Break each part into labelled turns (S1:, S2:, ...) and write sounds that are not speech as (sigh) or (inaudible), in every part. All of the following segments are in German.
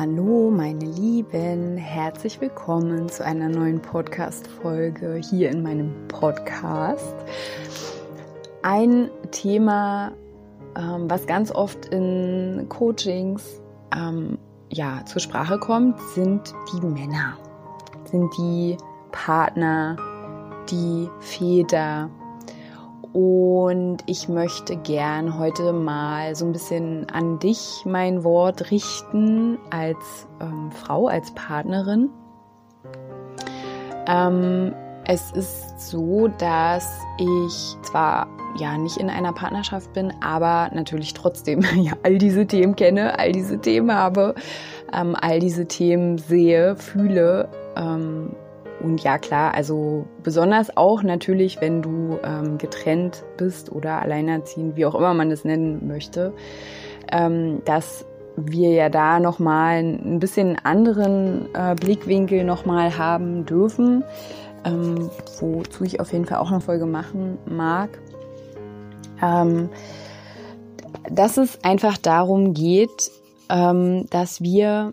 S1: Hallo meine Lieben, herzlich willkommen zu einer neuen Podcast-Folge hier in meinem Podcast. Ein Thema, ähm, was ganz oft in Coachings ähm, ja, zur Sprache kommt, sind die Männer, sind die Partner, die Väter, und ich möchte gern heute mal so ein bisschen an dich mein Wort richten als ähm, Frau, als Partnerin. Ähm, es ist so, dass ich zwar ja nicht in einer Partnerschaft bin, aber natürlich trotzdem (laughs) ja all diese Themen kenne, all diese Themen habe, ähm, all diese Themen sehe, fühle ähm, und ja, klar, also besonders auch natürlich, wenn du ähm, getrennt bist oder alleinerziehend, wie auch immer man das nennen möchte, ähm, dass wir ja da nochmal ein bisschen anderen äh, Blickwinkel nochmal haben dürfen, ähm, wozu ich auf jeden Fall auch eine Folge machen mag. Ähm, dass es einfach darum geht, ähm, dass wir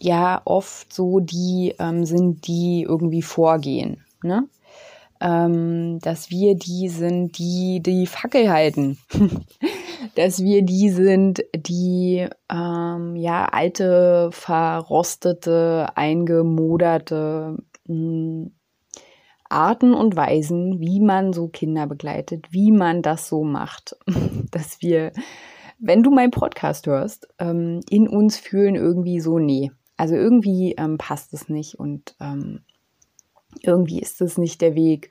S1: ja oft so die ähm, sind, die irgendwie vorgehen. Ne? Ähm, dass wir die sind, die die Fackel halten. (laughs) dass wir die sind, die ähm, ja alte, verrostete, eingemoderte mh, hm, Arten und Weisen, wie man so Kinder begleitet, wie man das so macht, (laughs) dass wir, wenn du meinen Podcast hörst, ähm, in uns fühlen irgendwie so, nee, also irgendwie ähm, passt es nicht und ähm, irgendwie ist es nicht der Weg,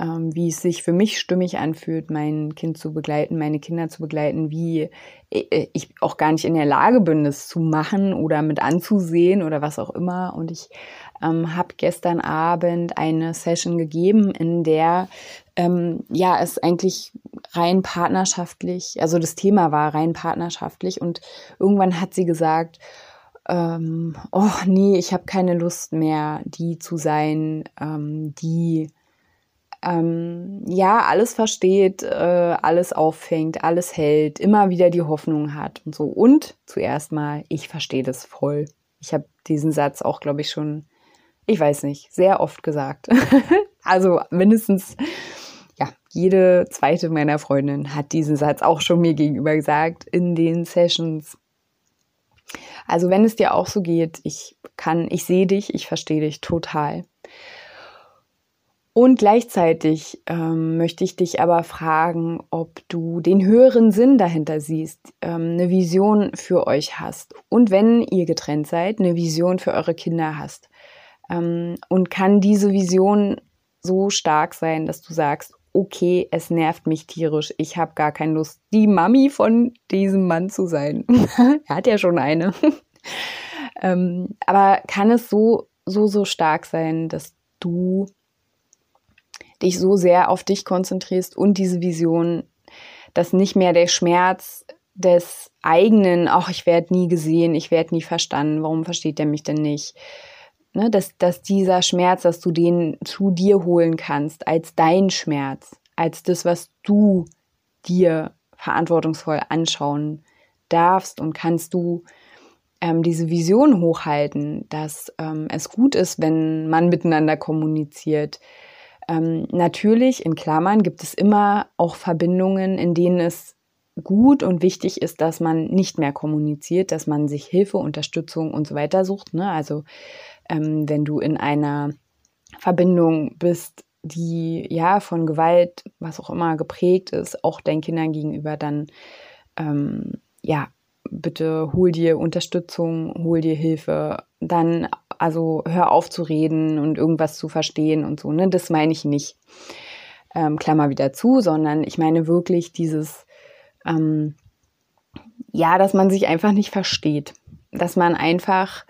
S1: ähm, wie es sich für mich stimmig anfühlt, mein Kind zu begleiten, meine Kinder zu begleiten, wie äh, ich auch gar nicht in der Lage bin, das zu machen oder mit anzusehen oder was auch immer. Und ich ähm, habe gestern Abend eine Session gegeben, in der ähm, ja es eigentlich rein partnerschaftlich, also das Thema war rein partnerschaftlich und irgendwann hat sie gesagt, ähm, oh nee, ich habe keine Lust mehr, die zu sein, ähm, die ähm, ja alles versteht, äh, alles auffängt, alles hält, immer wieder die Hoffnung hat und so. Und zuerst mal, ich verstehe das voll. Ich habe diesen Satz auch, glaube ich, schon, ich weiß nicht, sehr oft gesagt. (laughs) also mindestens ja, jede zweite meiner Freundinnen hat diesen Satz auch schon mir gegenüber gesagt in den Sessions. Also wenn es dir auch so geht, ich kann, ich sehe dich, ich verstehe dich total. Und gleichzeitig ähm, möchte ich dich aber fragen, ob du den höheren Sinn dahinter siehst, ähm, eine Vision für euch hast. Und wenn ihr getrennt seid, eine Vision für eure Kinder hast. Ähm, und kann diese Vision so stark sein, dass du sagst, okay, es nervt mich tierisch, ich habe gar keine Lust, die Mami von diesem Mann zu sein. (laughs) er hat ja schon eine. (laughs) ähm, aber kann es so, so, so stark sein, dass du dich so sehr auf dich konzentrierst und diese Vision, dass nicht mehr der Schmerz des eigenen, ach, ich werde nie gesehen, ich werde nie verstanden, warum versteht er mich denn nicht? Ne, dass, dass dieser Schmerz, dass du den zu dir holen kannst, als dein Schmerz, als das, was du dir verantwortungsvoll anschauen darfst und kannst du ähm, diese Vision hochhalten, dass ähm, es gut ist, wenn man miteinander kommuniziert. Ähm, natürlich, in Klammern, gibt es immer auch Verbindungen, in denen es gut und wichtig ist, dass man nicht mehr kommuniziert, dass man sich Hilfe, Unterstützung und so weiter sucht. Ne? Also ähm, wenn du in einer Verbindung bist, die ja von Gewalt, was auch immer geprägt ist, auch deinen Kindern gegenüber, dann ähm, ja, bitte hol dir Unterstützung, hol dir Hilfe, dann also hör auf zu reden und irgendwas zu verstehen und so, ne? Das meine ich nicht. Ähm, Klammer wieder zu, sondern ich meine wirklich dieses, ähm, ja, dass man sich einfach nicht versteht, dass man einfach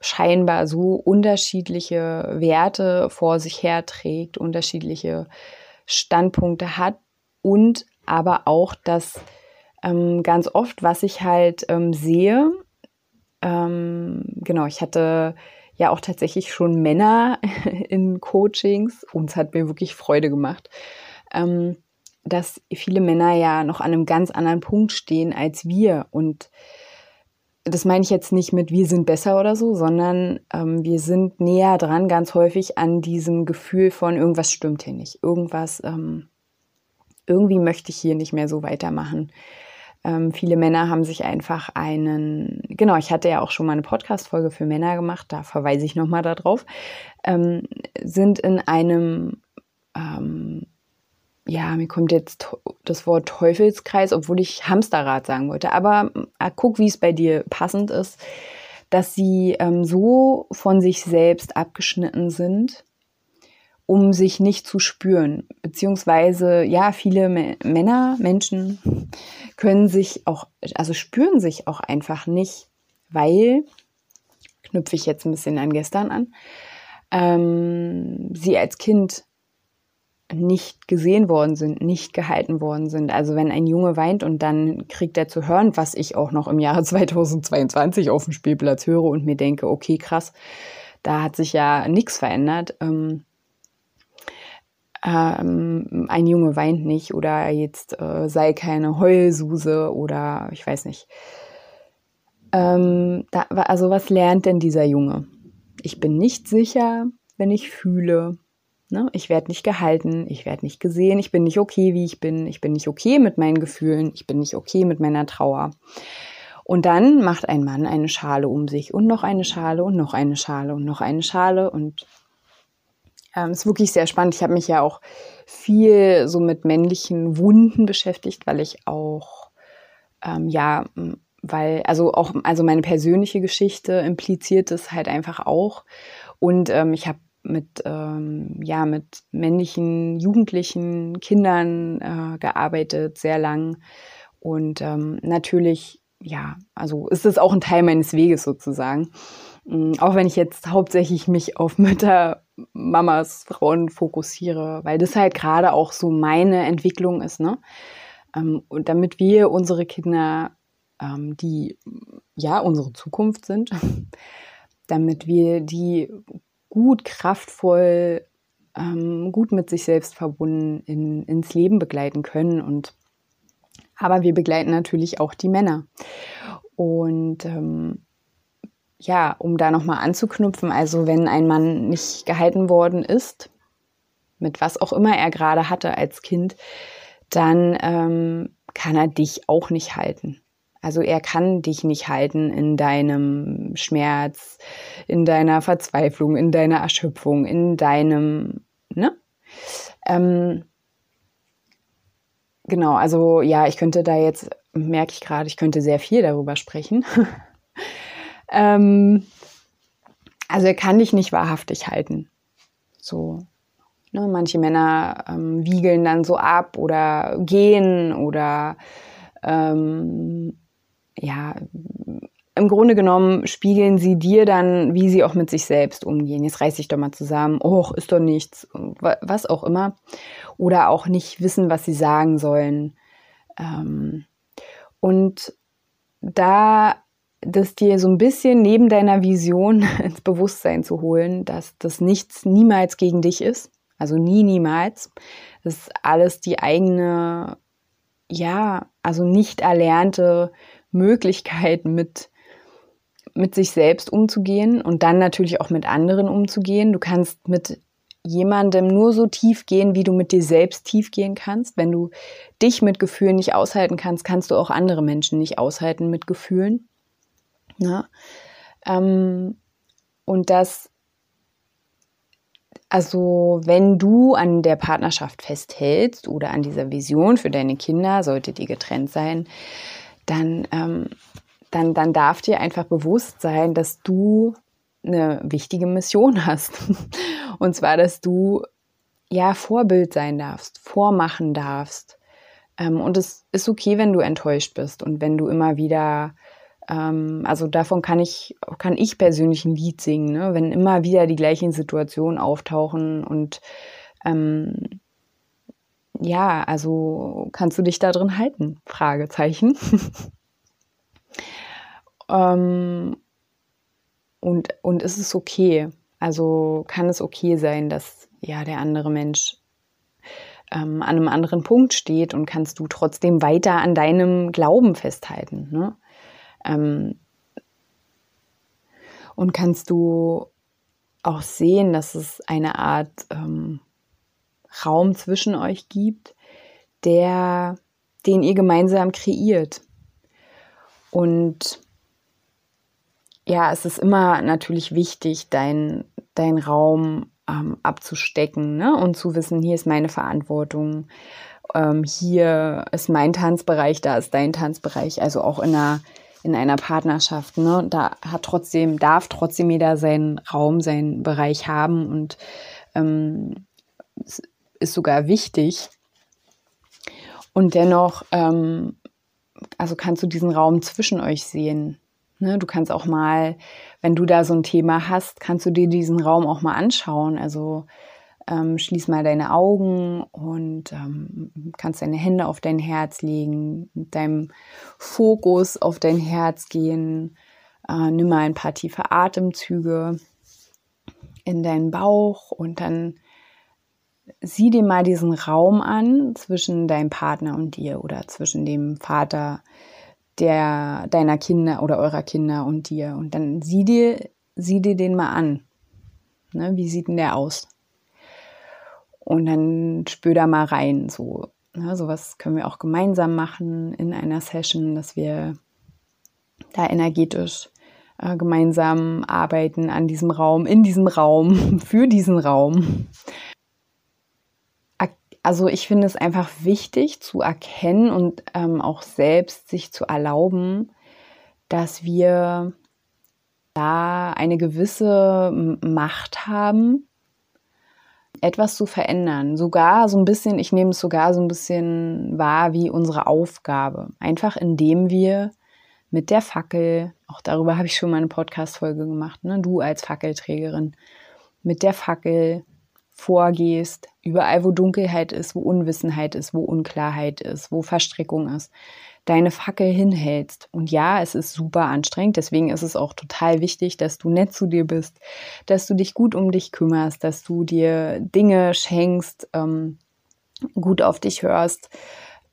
S1: scheinbar so unterschiedliche Werte vor sich herträgt, unterschiedliche Standpunkte hat und aber auch, dass ähm, ganz oft, was ich halt ähm, sehe, ähm, genau, ich hatte ja auch tatsächlich schon Männer (laughs) in Coachings und es hat mir wirklich Freude gemacht, ähm, dass viele Männer ja noch an einem ganz anderen Punkt stehen als wir und das meine ich jetzt nicht mit wir sind besser oder so, sondern ähm, wir sind näher dran ganz häufig an diesem Gefühl von irgendwas stimmt hier nicht, irgendwas, ähm, irgendwie möchte ich hier nicht mehr so weitermachen. Ähm, viele Männer haben sich einfach einen, genau, ich hatte ja auch schon mal eine Podcast-Folge für Männer gemacht, da verweise ich nochmal darauf, ähm, sind in einem ähm, ja, mir kommt jetzt das Wort Teufelskreis, obwohl ich Hamsterrad sagen wollte. Aber äh, guck, wie es bei dir passend ist, dass sie ähm, so von sich selbst abgeschnitten sind, um sich nicht zu spüren. Beziehungsweise, ja, viele M Männer, Menschen können sich auch, also spüren sich auch einfach nicht, weil, knüpfe ich jetzt ein bisschen an gestern an, ähm, sie als Kind nicht gesehen worden sind, nicht gehalten worden sind. Also wenn ein Junge weint und dann kriegt er zu hören, was ich auch noch im Jahre (laughs) 2022 auf dem Spielplatz höre und mir denke, okay, krass, da hat sich ja nichts verändert. Ähm, ähm, ein Junge weint nicht oder jetzt äh, sei keine Heulsuse oder ich weiß nicht. Ähm, da, also was lernt denn dieser Junge? Ich bin nicht sicher, wenn ich fühle, Ne? Ich werde nicht gehalten, ich werde nicht gesehen, ich bin nicht okay, wie ich bin, ich bin nicht okay mit meinen Gefühlen, ich bin nicht okay mit meiner Trauer. Und dann macht ein Mann eine Schale um sich und noch eine Schale und noch eine Schale und noch eine Schale und ähm, ist wirklich sehr spannend. Ich habe mich ja auch viel so mit männlichen Wunden beschäftigt, weil ich auch ähm, ja weil also auch also meine persönliche Geschichte impliziert es halt einfach auch und ähm, ich habe mit, ähm, ja, mit männlichen Jugendlichen, Kindern äh, gearbeitet, sehr lang. Und ähm, natürlich, ja, also ist es auch ein Teil meines Weges sozusagen. Ähm, auch wenn ich jetzt hauptsächlich mich auf Mütter, Mamas, Frauen fokussiere, weil das halt gerade auch so meine Entwicklung ist, ne? Ähm, und damit wir unsere Kinder, ähm, die ja unsere Zukunft sind, (laughs) damit wir die gut, kraftvoll, ähm, gut mit sich selbst verbunden in, ins Leben begleiten können. Und aber wir begleiten natürlich auch die Männer. Und ähm, ja, um da nochmal anzuknüpfen, also wenn ein Mann nicht gehalten worden ist, mit was auch immer er gerade hatte als Kind, dann ähm, kann er dich auch nicht halten. Also er kann dich nicht halten in deinem Schmerz, in deiner Verzweiflung, in deiner Erschöpfung, in deinem, ne? Ähm, genau, also ja, ich könnte da jetzt, merke ich gerade, ich könnte sehr viel darüber sprechen. (laughs) ähm, also er kann dich nicht wahrhaftig halten. So. Ne, manche Männer ähm, wiegeln dann so ab oder gehen oder ähm, ja, im Grunde genommen spiegeln sie dir dann, wie sie auch mit sich selbst umgehen. Jetzt reiß dich doch mal zusammen, oh, ist doch nichts, was auch immer. Oder auch nicht wissen, was sie sagen sollen. Ähm, und da das dir so ein bisschen neben deiner Vision (laughs) ins Bewusstsein zu holen, dass das nichts niemals gegen dich ist. Also nie, niemals. Das ist alles die eigene, ja, also nicht erlernte Möglichkeit, mit, mit sich selbst umzugehen und dann natürlich auch mit anderen umzugehen. Du kannst mit jemandem nur so tief gehen, wie du mit dir selbst tief gehen kannst. Wenn du dich mit Gefühlen nicht aushalten kannst, kannst du auch andere Menschen nicht aushalten mit Gefühlen. Ja? Ähm, und das, also wenn du an der Partnerschaft festhältst oder an dieser Vision für deine Kinder, solltet ihr getrennt sein, dann, ähm, dann, dann darf dir einfach bewusst sein, dass du eine wichtige Mission (laughs) hast. Und zwar, dass du ja Vorbild sein darfst, vormachen darfst. Ähm, und es ist okay, wenn du enttäuscht bist und wenn du immer wieder ähm, also davon kann ich, kann ich persönlich ein Lied singen, ne? wenn immer wieder die gleichen Situationen auftauchen und ähm, ja, also kannst du dich da drin halten? Fragezeichen. (laughs) ähm, und, und ist es okay? Also kann es okay sein, dass ja der andere Mensch ähm, an einem anderen Punkt steht und kannst du trotzdem weiter an deinem Glauben festhalten. Ne? Ähm, und kannst du auch sehen, dass es eine Art ähm, Raum zwischen euch gibt, der, den ihr gemeinsam kreiert. Und ja, es ist immer natürlich wichtig, dein, dein Raum ähm, abzustecken ne? und zu wissen, hier ist meine Verantwortung, ähm, hier ist mein Tanzbereich, da ist dein Tanzbereich, also auch in einer in einer Partnerschaft, ne, da hat trotzdem, darf trotzdem jeder seinen Raum, seinen Bereich haben und ähm, ist sogar wichtig. Und dennoch, ähm, also kannst du diesen Raum zwischen euch sehen. Ne? Du kannst auch mal, wenn du da so ein Thema hast, kannst du dir diesen Raum auch mal anschauen. Also ähm, schließ mal deine Augen und ähm, kannst deine Hände auf dein Herz legen, mit deinem Fokus auf dein Herz gehen. Äh, nimm mal ein paar tiefe Atemzüge in deinen Bauch und dann sieh dir mal diesen Raum an zwischen deinem Partner und dir oder zwischen dem Vater der deiner Kinder oder eurer Kinder und dir. Und dann sieh dir, sieh dir den mal an. Ne, wie sieht denn der aus? Und dann spür da mal rein. So, ne, sowas können wir auch gemeinsam machen in einer Session, dass wir da energetisch äh, gemeinsam arbeiten an diesem Raum, in diesem Raum, (laughs) für diesen Raum also ich finde es einfach wichtig zu erkennen und ähm, auch selbst sich zu erlauben, dass wir da eine gewisse Macht haben, etwas zu verändern. Sogar so ein bisschen, ich nehme es sogar so ein bisschen wahr wie unsere Aufgabe. Einfach indem wir mit der Fackel, auch darüber habe ich schon mal eine Podcast-Folge gemacht, ne? du als Fackelträgerin, mit der Fackel vorgehst, überall wo Dunkelheit ist, wo Unwissenheit ist, wo Unklarheit ist, wo Verstrickung ist, deine Fackel hinhältst. Und ja, es ist super anstrengend, deswegen ist es auch total wichtig, dass du nett zu dir bist, dass du dich gut um dich kümmerst, dass du dir Dinge schenkst, ähm, gut auf dich hörst.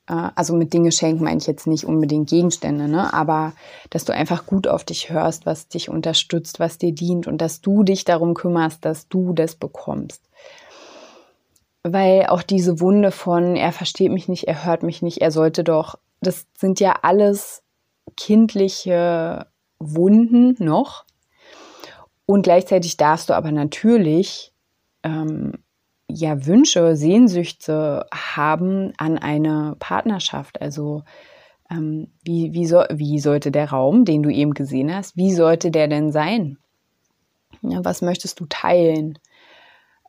S1: Äh, also mit Dinge schenken meine ich jetzt nicht unbedingt Gegenstände, ne? aber dass du einfach gut auf dich hörst, was dich unterstützt, was dir dient und dass du dich darum kümmerst, dass du das bekommst weil auch diese Wunde von, er versteht mich nicht, er hört mich nicht, er sollte doch, das sind ja alles kindliche Wunden noch. Und gleichzeitig darfst du aber natürlich ähm, ja Wünsche, Sehnsüchte haben an eine Partnerschaft. Also ähm, wie, wie, so, wie sollte der Raum, den du eben gesehen hast, wie sollte der denn sein? Ja, was möchtest du teilen?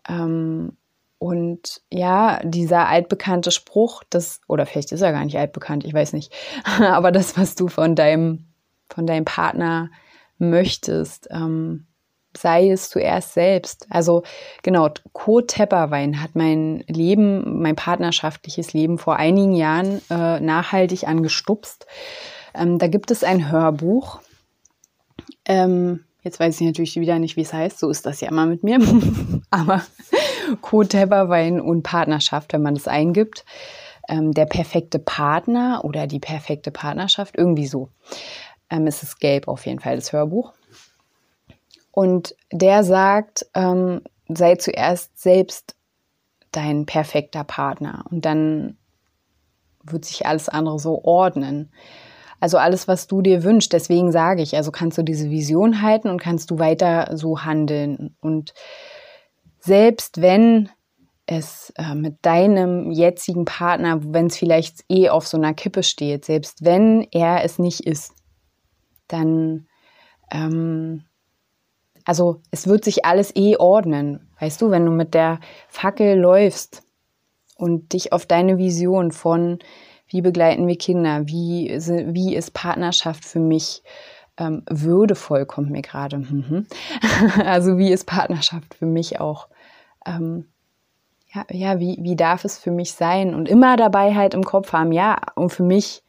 S1: Ähm, und ja, dieser altbekannte Spruch, das, oder vielleicht ist er gar nicht altbekannt, ich weiß nicht, (laughs) aber das, was du von deinem, von deinem Partner möchtest, ähm, sei es zuerst selbst. Also genau, Kurt Tepperwein hat mein Leben, mein partnerschaftliches Leben vor einigen Jahren äh, nachhaltig angestupst. Ähm, da gibt es ein Hörbuch. Ähm, jetzt weiß ich natürlich wieder nicht, wie es heißt. So ist das ja immer mit mir. (laughs) Aber Co-Tepperwein und Partnerschaft, wenn man das eingibt. Ähm, der perfekte Partner oder die perfekte Partnerschaft, irgendwie so. Ähm, es ist gelb auf jeden Fall, das Hörbuch. Und der sagt, ähm, sei zuerst selbst dein perfekter Partner und dann wird sich alles andere so ordnen. Also alles, was du dir wünschst. Deswegen sage ich, also kannst du diese Vision halten und kannst du weiter so handeln. Und selbst wenn es äh, mit deinem jetzigen Partner, wenn es vielleicht eh auf so einer Kippe steht, selbst wenn er es nicht ist, dann, ähm, also es wird sich alles eh ordnen. Weißt du, wenn du mit der Fackel läufst und dich auf deine Vision von, wie begleiten wir Kinder, wie, wie ist Partnerschaft für mich, ähm, würdevoll kommt mir gerade. Mhm. (laughs) also wie ist Partnerschaft für mich auch? Ähm, ja, ja wie, wie darf es für mich sein? Und immer dabei halt im Kopf haben, ja, und für mich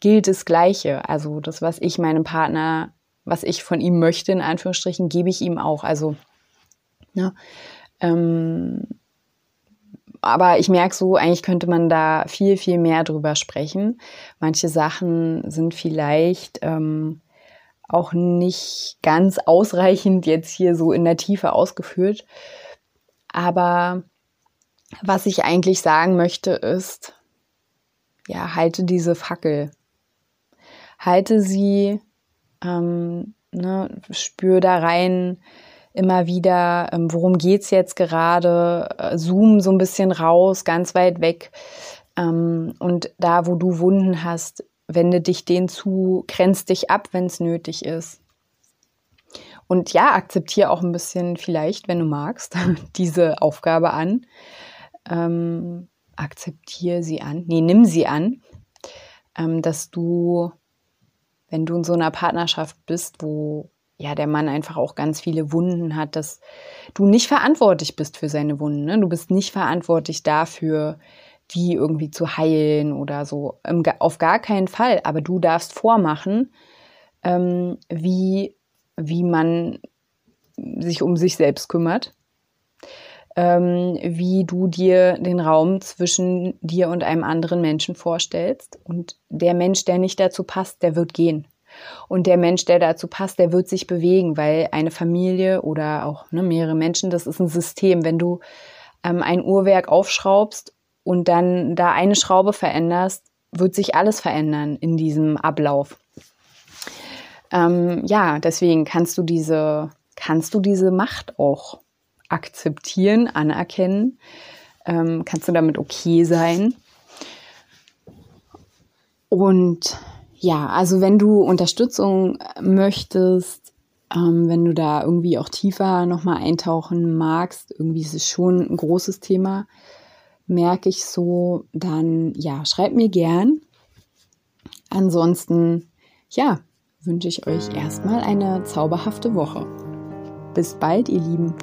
S1: gilt das Gleiche. Also das, was ich meinem Partner, was ich von ihm möchte, in Anführungsstrichen, gebe ich ihm auch. Also, ne, ähm, aber ich merke so, eigentlich könnte man da viel, viel mehr drüber sprechen. Manche Sachen sind vielleicht ähm, auch nicht ganz ausreichend jetzt hier so in der Tiefe ausgeführt. Aber was ich eigentlich sagen möchte ist, ja, halte diese Fackel. Halte sie, ähm, ne, spür da rein, immer wieder, ähm, worum geht's jetzt gerade, äh, zoom so ein bisschen raus, ganz weit weg. Ähm, und da, wo du Wunden hast, wende dich denen zu, grenz dich ab, wenn es nötig ist. Und ja, akzeptiere auch ein bisschen vielleicht, wenn du magst, (laughs) diese Aufgabe an. Ähm, akzeptiere sie an. Nee, nimm sie an, ähm, dass du, wenn du in so einer Partnerschaft bist, wo ja, der Mann einfach auch ganz viele Wunden hat, dass du nicht verantwortlich bist für seine Wunden. Ne? Du bist nicht verantwortlich dafür, die irgendwie zu heilen oder so. Auf gar keinen Fall. Aber du darfst vormachen, ähm, wie, wie man sich um sich selbst kümmert. Ähm, wie du dir den Raum zwischen dir und einem anderen Menschen vorstellst. Und der Mensch, der nicht dazu passt, der wird gehen. Und der Mensch, der dazu passt, der wird sich bewegen, weil eine Familie oder auch ne, mehrere Menschen, das ist ein System. Wenn du ähm, ein Uhrwerk aufschraubst und dann da eine Schraube veränderst, wird sich alles verändern in diesem Ablauf. Ähm, ja, deswegen kannst du diese, kannst du diese Macht auch akzeptieren, anerkennen. Ähm, kannst du damit okay sein. Und ja, also wenn du Unterstützung möchtest, ähm, wenn du da irgendwie auch tiefer nochmal eintauchen magst, irgendwie ist es schon ein großes Thema, merke ich so, dann ja, schreib mir gern. Ansonsten, ja, wünsche ich euch erstmal eine zauberhafte Woche. Bis bald, ihr Lieben.